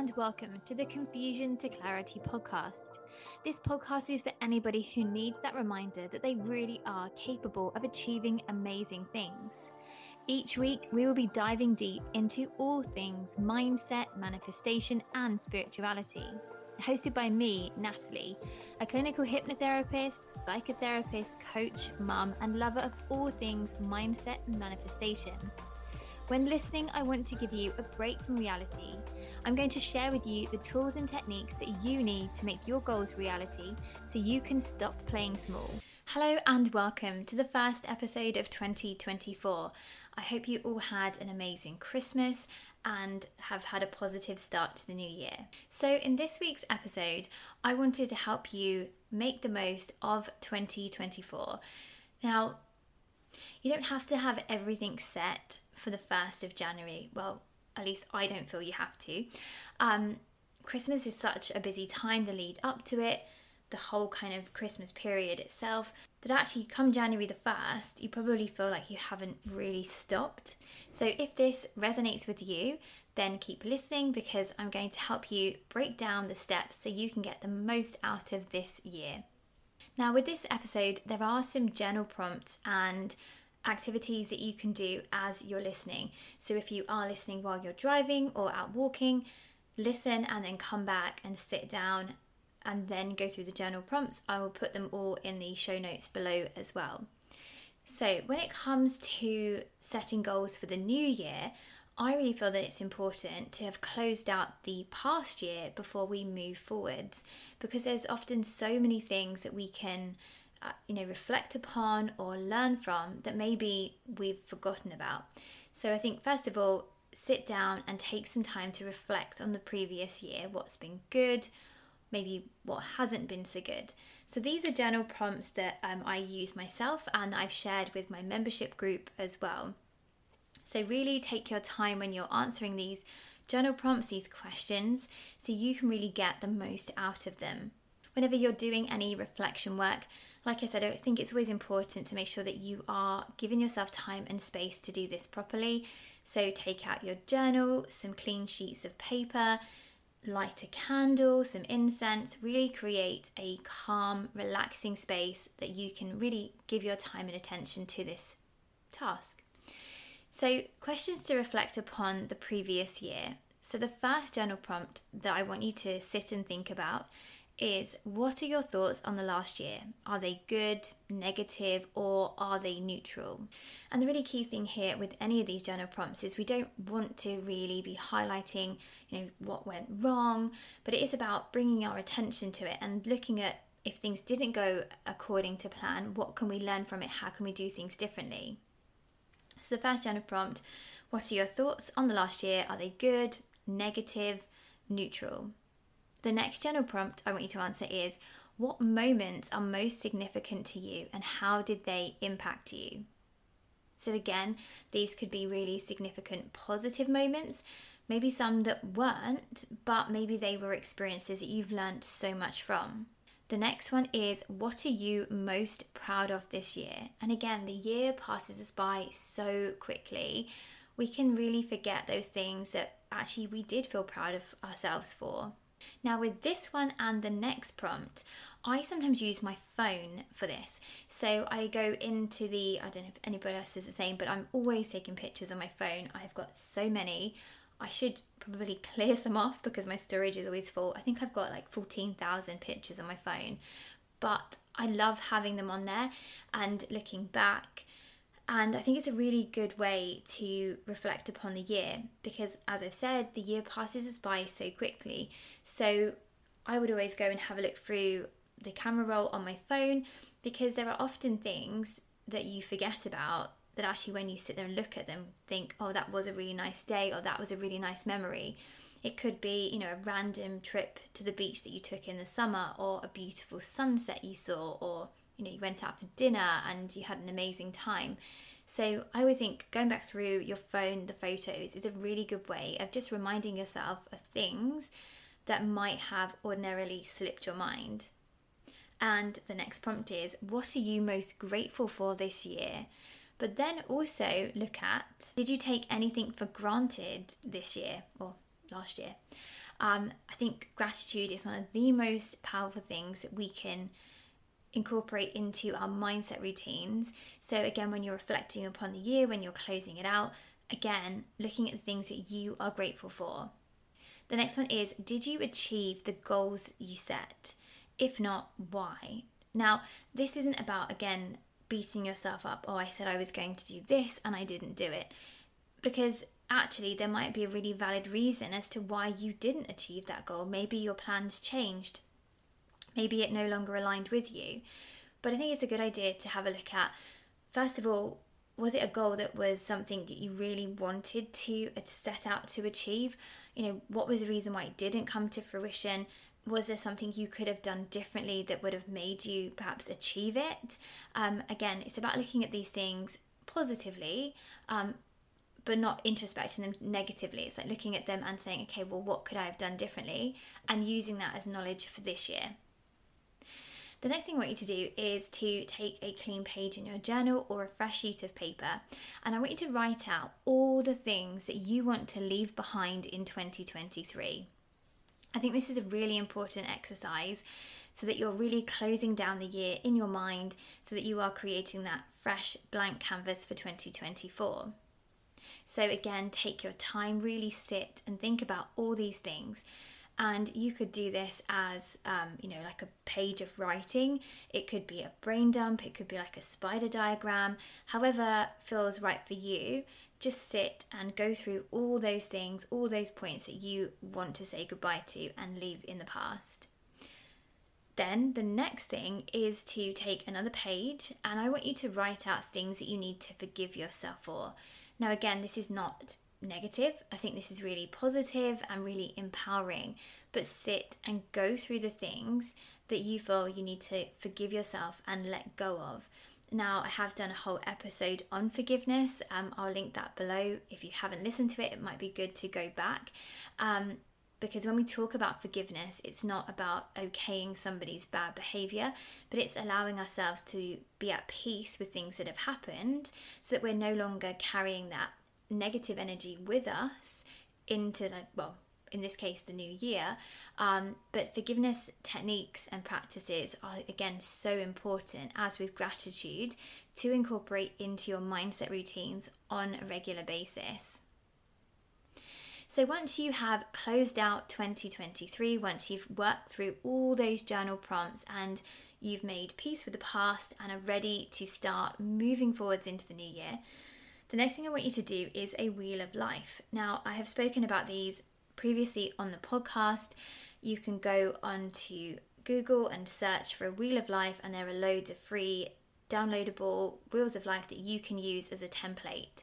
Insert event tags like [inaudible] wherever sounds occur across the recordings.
and welcome to the Confusion to Clarity podcast. This podcast is for anybody who needs that reminder that they really are capable of achieving amazing things. Each week, we will be diving deep into all things mindset, manifestation, and spirituality. Hosted by me, Natalie, a clinical hypnotherapist, psychotherapist, coach, mum, and lover of all things mindset and manifestation. When listening, I want to give you a break from reality. I'm going to share with you the tools and techniques that you need to make your goals reality so you can stop playing small. Hello, and welcome to the first episode of 2024. I hope you all had an amazing Christmas and have had a positive start to the new year. So, in this week's episode, I wanted to help you make the most of 2024. Now, you don't have to have everything set for the 1st of January. Well, at least I don't feel you have to. Um, Christmas is such a busy time, the lead up to it, the whole kind of Christmas period itself, that actually come January the 1st, you probably feel like you haven't really stopped. So if this resonates with you, then keep listening because I'm going to help you break down the steps so you can get the most out of this year. Now, with this episode, there are some general prompts and activities that you can do as you're listening. So if you are listening while you're driving or out walking, listen and then come back and sit down and then go through the journal prompts. I will put them all in the show notes below as well. So, when it comes to setting goals for the new year, I really feel that it's important to have closed out the past year before we move forwards because there's often so many things that we can uh, you know reflect upon or learn from that maybe we've forgotten about. So i think first of all sit down and take some time to reflect on the previous year what's been good maybe what hasn't been so good. So these are journal prompts that um, i use myself and i've shared with my membership group as well. So really take your time when you're answering these journal prompts these questions so you can really get the most out of them. Whenever you're doing any reflection work like I said, I think it's always important to make sure that you are giving yourself time and space to do this properly. So take out your journal, some clean sheets of paper, light a candle, some incense, really create a calm, relaxing space that you can really give your time and attention to this task. So, questions to reflect upon the previous year. So, the first journal prompt that I want you to sit and think about is what are your thoughts on the last year? Are they good, negative, or are they neutral? And the really key thing here with any of these journal prompts is we don't want to really be highlighting, you know, what went wrong, but it is about bringing our attention to it and looking at if things didn't go according to plan, what can we learn from it? How can we do things differently? So the first journal prompt, what are your thoughts on the last year? Are they good, negative, neutral? The next general prompt I want you to answer is what moments are most significant to you and how did they impact you? So, again, these could be really significant positive moments, maybe some that weren't, but maybe they were experiences that you've learned so much from. The next one is what are you most proud of this year? And again, the year passes us by so quickly. We can really forget those things that actually we did feel proud of ourselves for. Now, with this one and the next prompt, I sometimes use my phone for this. So I go into the, I don't know if anybody else is the same, but I'm always taking pictures on my phone. I've got so many. I should probably [laughs] clear some off because my storage is always full. I think I've got like 14,000 pictures on my phone, but I love having them on there and looking back and I think it's a really good way to reflect upon the year because, as I've said, the year passes us by so quickly. So I would always go and have a look through the camera roll on my phone because there are often things that you forget about that actually, when you sit there and look at them, think, oh, that was a really nice day or that was a really nice memory. It could be, you know, a random trip to the beach that you took in the summer or a beautiful sunset you saw or you know you went out for dinner and you had an amazing time. So i always think going back through your phone the photos is a really good way of just reminding yourself of things that might have ordinarily slipped your mind. And the next prompt is what are you most grateful for this year? But then also look at did you take anything for granted this year or last year? Um, I think gratitude is one of the most powerful things that we can incorporate into our mindset routines. So, again, when you're reflecting upon the year, when you're closing it out, again, looking at the things that you are grateful for. The next one is Did you achieve the goals you set? If not, why? Now, this isn't about, again, beating yourself up. Oh, I said I was going to do this and I didn't do it. Because actually, there might be a really valid reason as to why you didn't achieve that goal. Maybe your plans changed maybe it no longer aligned with you. But I think it's a good idea to have a look at, first of all, was it a goal that was something that you really wanted to set out to achieve? You know, what was the reason why it didn't come to fruition? Was there something you could have done differently that would have made you perhaps achieve it? Um, again, it's about looking at these things positively, um, but not introspecting them negatively. It's like looking at them and saying, okay, well, what could I have done differently? And using that as knowledge for this year. The next thing I want you to do is to take a clean page in your journal or a fresh sheet of paper, and I want you to write out all the things that you want to leave behind in 2023. I think this is a really important exercise so that you're really closing down the year in your mind so that you are creating that fresh blank canvas for 2024. So, again, take your time, really sit and think about all these things and you could do this as um, you know like a page of writing. It could be a brain dump it could be like a spider diagram. However feels right for you just sit and go through all those things all those points that you want to say goodbye to and leave in the past. Then the next thing is to take another page and i want you to write out things that you need to forgive yourself for. Now again this is not negative. I think this is really positive and really empowering. But sit and go through the things that you feel you need to forgive yourself and let go of. Now, I have done a whole episode on forgiveness. Um, I'll link that below. If you haven't listened to it, it might be good to go back. Um, because when we talk about forgiveness, it's not about okaying somebody's bad behavior, but it's allowing ourselves to be at peace with things that have happened so that we're no longer carrying that negative energy with us into the well in this case the new year. Um, but forgiveness techniques and practices are again so important as with gratitude to incorporate into your mindset routines on a regular basis. So once you have closed out 2023 once you've worked through all those journal prompts and you've made peace with the past and are ready to start moving forwards into the new year the next thing I want you to do is a wheel of life. Now, I have spoken about these previously on the podcast. You can go onto Google and search for a wheel of life, and there are loads of free downloadable wheels of life that you can use as a template.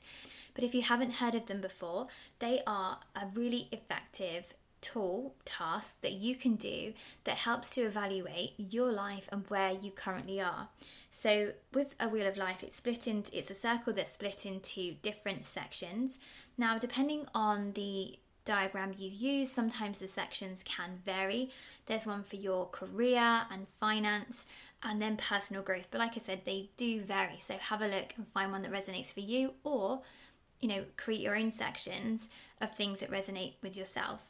But if you haven't heard of them before, they are a really effective tool task that you can do that helps to evaluate your life and where you currently are. So with a wheel of life, it's split into it's a circle that's split into different sections. Now, depending on the diagram you use, sometimes the sections can vary. There's one for your career and finance and then personal growth. But like I said, they do vary. So have a look and find one that resonates for you or you know, create your own sections of things that resonate with yourself.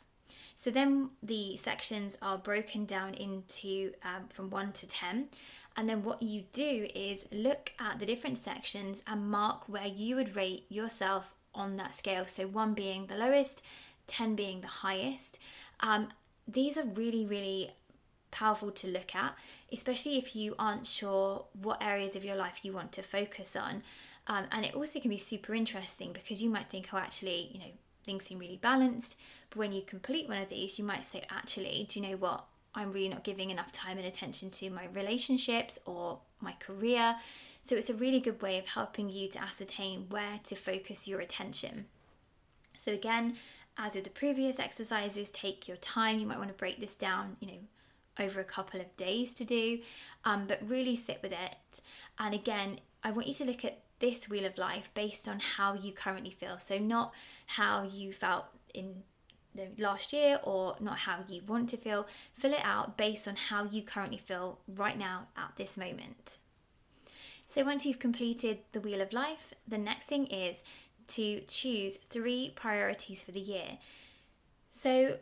So then the sections are broken down into um, from 1 to 10 and then what you do is look at the different sections and mark where you would rate yourself on that scale. So, one being the lowest, 10 being the highest. Um, these are really, really powerful to look at, especially if you aren't sure what areas of your life you want to focus on. Um, and it also can be super interesting because you might think, oh, actually, you know, things seem really balanced. But when you complete one of these, you might say, actually, do you know what? I'm really not giving enough time and attention to my relationships or my career. So it's a really good way of helping you to ascertain where to focus your attention. So again, as with the previous exercises, take your time. You might want to break this down, you know, over a couple of days to do, um, but really sit with it. And again, I want you to look at this wheel of life based on how you currently feel. So, not how you felt in last year or not how you want to feel. Fill it out based on how you currently feel right now at this moment. So, once you've completed the Wheel of Life, the next thing is to choose three priorities for the year. So,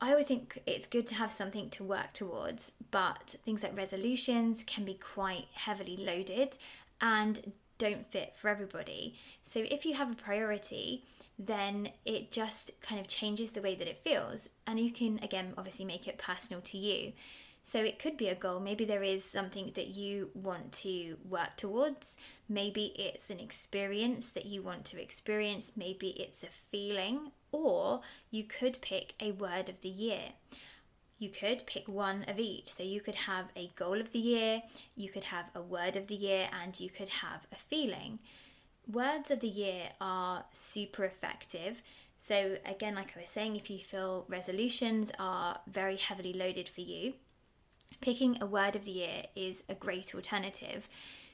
I always think it's good to have something to work towards, but things like resolutions can be quite heavily loaded and don't fit for everybody. So if you have a priority, then it just kind of changes the way that it feels. And you can, again, obviously make it personal to you. So it could be a goal. Maybe there is something that you want to work towards. Maybe it's an experience that you want to experience. Maybe it's a feeling. Or you could pick a word of the year. You could pick one of each. So you could have a goal of the year, you could have a word of the year, and you could have a feeling. Words of the year are super effective. So, again, like I was saying, if you feel resolutions are very heavily loaded for you, picking a word of the year is a great alternative.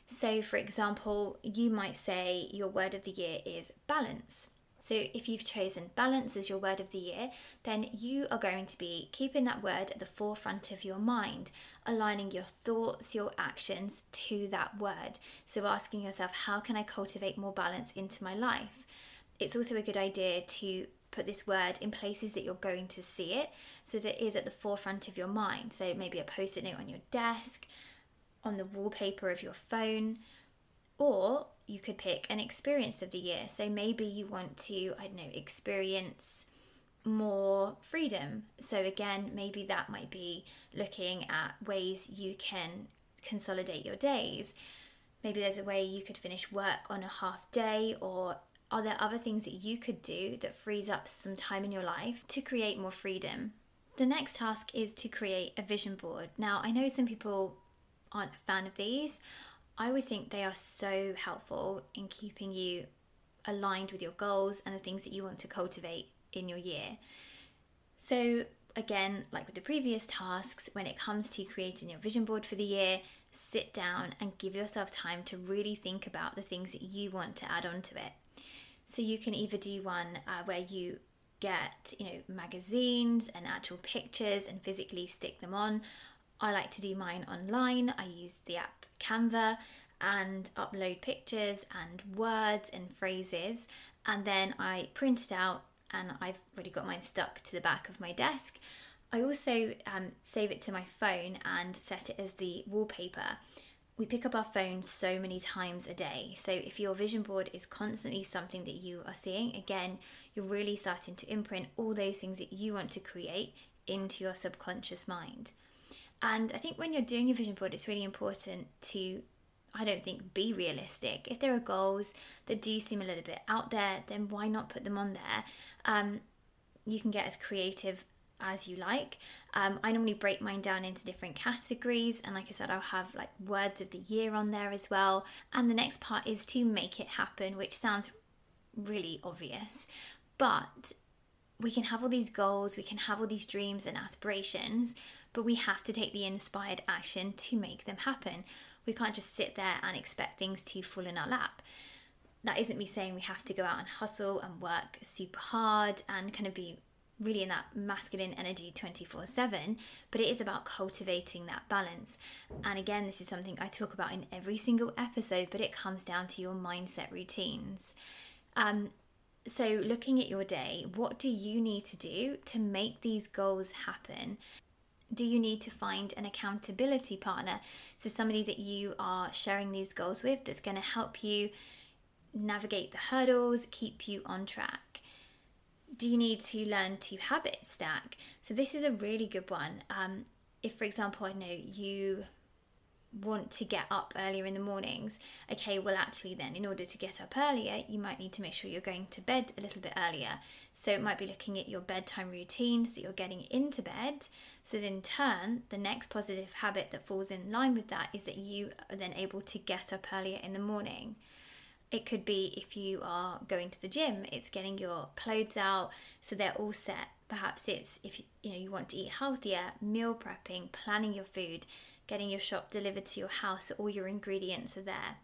So, for example, you might say your word of the year is balance. So, if you've chosen balance as your word of the year, then you are going to be keeping that word at the forefront of your mind, aligning your thoughts, your actions to that word. So, asking yourself, how can I cultivate more balance into my life? It's also a good idea to put this word in places that you're going to see it so that it is at the forefront of your mind. So maybe a post it note on your desk, on the wallpaper of your phone, or you could pick an experience of the year. So maybe you want to, I don't know, experience more freedom. So again, maybe that might be looking at ways you can consolidate your days. Maybe there's a way you could finish work on a half day or are there other things that you could do that frees up some time in your life to create more freedom? The next task is to create a vision board. Now, I know some people aren't a fan of these. I always think they are so helpful in keeping you aligned with your goals and the things that you want to cultivate in your year. So, again, like with the previous tasks, when it comes to creating your vision board for the year, sit down and give yourself time to really think about the things that you want to add on to it. So you can either do one uh, where you get, you know, magazines and actual pictures and physically stick them on. I like to do mine online. I use the app Canva and upload pictures and words and phrases, and then I print it out and I've already got mine stuck to the back of my desk. I also um, save it to my phone and set it as the wallpaper we pick up our phone so many times a day. So if your vision board is constantly something that you are seeing, again, you're really starting to imprint all those things that you want to create into your subconscious mind. And I think when you're doing your vision board, it's really important to, I don't think, be realistic. If there are goals that do seem a little bit out there, then why not put them on there? Um, you can get as creative as you like. Um, I normally break mine down into different categories, and like I said, I'll have like words of the year on there as well. And the next part is to make it happen, which sounds really obvious, but we can have all these goals, we can have all these dreams and aspirations, but we have to take the inspired action to make them happen. We can't just sit there and expect things to fall in our lap. That isn't me saying we have to go out and hustle and work super hard and kind of be really in that masculine energy 24 7, but it is about cultivating that balance. And again, this is something I talk about in every single episode, but it comes down to your mindset routines. Um, so, looking at your day, what do you need to do to make these goals happen? Do you need to find an accountability partner? So, somebody that you are sharing these goals with that's going to help you navigate the hurdles, keep you on track do you need to learn to habit stack? So this is a really good one. Um, if, for example, I know you want to get up earlier in the mornings, okay, well, actually, then in order to get up earlier, you might need to make sure you're going to bed a little bit earlier. So it might be looking at your bedtime routine so you're getting into bed. So then, in turn, the next positive habit that falls in line with that is that you are then able to get up earlier in the morning. It could be if you are going to the gym, it's getting your clothes out so they're all set. Perhaps it's if you, you know you want to eat healthier, meal prepping, planning your food, getting your shop delivered to your house all your ingredients are there.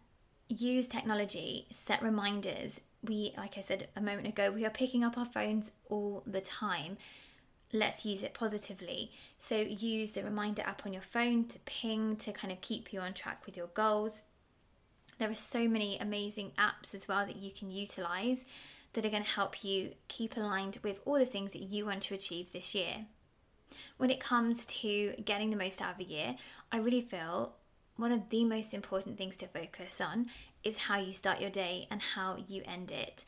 Use technology, set reminders. We like I said a moment ago, we are picking up our phones all the time let's use it positively. So use the reminder app on your phone to ping to kind of keep you on track with your goals. There are so many amazing apps as well that you can utilize that are going to help you keep aligned with all the things that you want to achieve this year. When it comes to getting the most out of a year, I really feel one of the most important things to focus on is how you start your day and how you end it.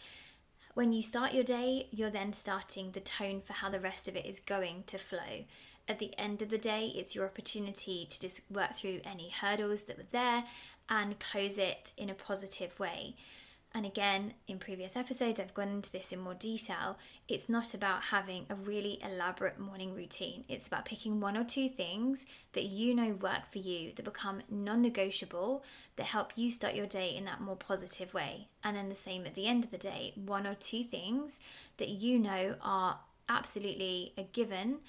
When you start your day, you're then starting the tone for how the rest of it is going to flow. At the end of the day, it's your opportunity to just work through any hurdles that were there and close it in a positive way. And again, in previous episodes, I've gone into this in more detail. It's not about having a really elaborate morning routine. It's about picking one or two things that you know work for you that become non negotiable, that help you start your day in that more positive way. And then the same at the end of the day, one or two things that you know are absolutely a given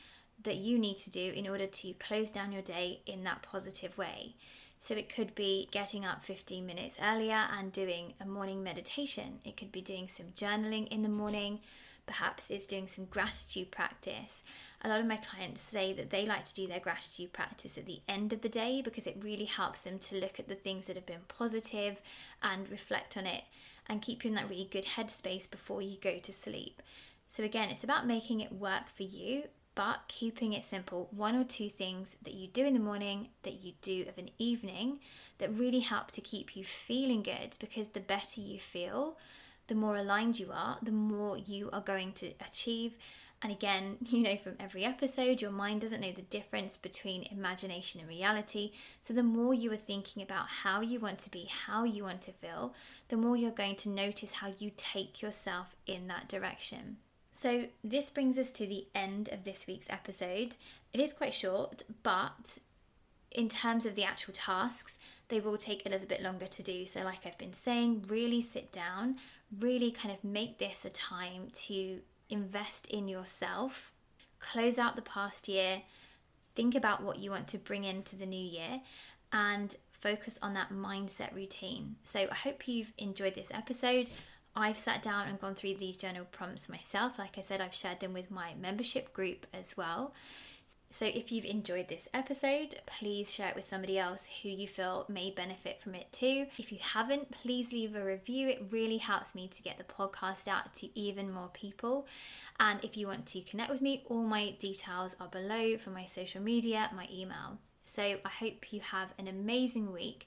that you need to do in order to close down your day in that positive way. So it could be getting up 15 minutes earlier and doing a morning meditation. It could be doing some journaling in the morning. Perhaps it's doing some gratitude practice. A lot of my clients say that they like to do their gratitude practice at the end of the day because it really helps them to look at the things that have been positive and reflect on it and keep you in that really good headspace before you go to sleep. So, again, it's about making it work for you but keeping it simple one or two things that you do in the morning, that you do of an evening, that really help to keep you feeling good because the better you feel, the more aligned you are, the more you are going to achieve. And again, [laughs] you know from every episode, your mind doesn't know the difference between imagination and reality. So, the more you are thinking about how you want to be, how you want to feel, the more you're going to notice how you take yourself in that direction. So, this brings us to the end of this week's episode. It is quite short, but in terms of the actual tasks, they will take a little bit longer to do. So, like I've been saying, really sit down, really kind of make this a time to invest in yourself, close out the past year, think about what you want to bring into the new year, and focus on that mindset routine. So, I hope you've enjoyed this episode. I've sat down and gone through these journal prompts myself. Like I said, I've shared them with my membership group as well. So if you've enjoyed this episode, please share it with somebody else who you feel may benefit from it too. If you haven't, please leave a review. It really helps me to get the podcast out to even more people. And if you want to connect with me, all my details are below for my social media, my email. So I hope you have an amazing week.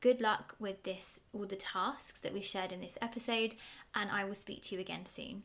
Good luck with this, all the tasks that we shared in this episode, and I will speak to you again soon.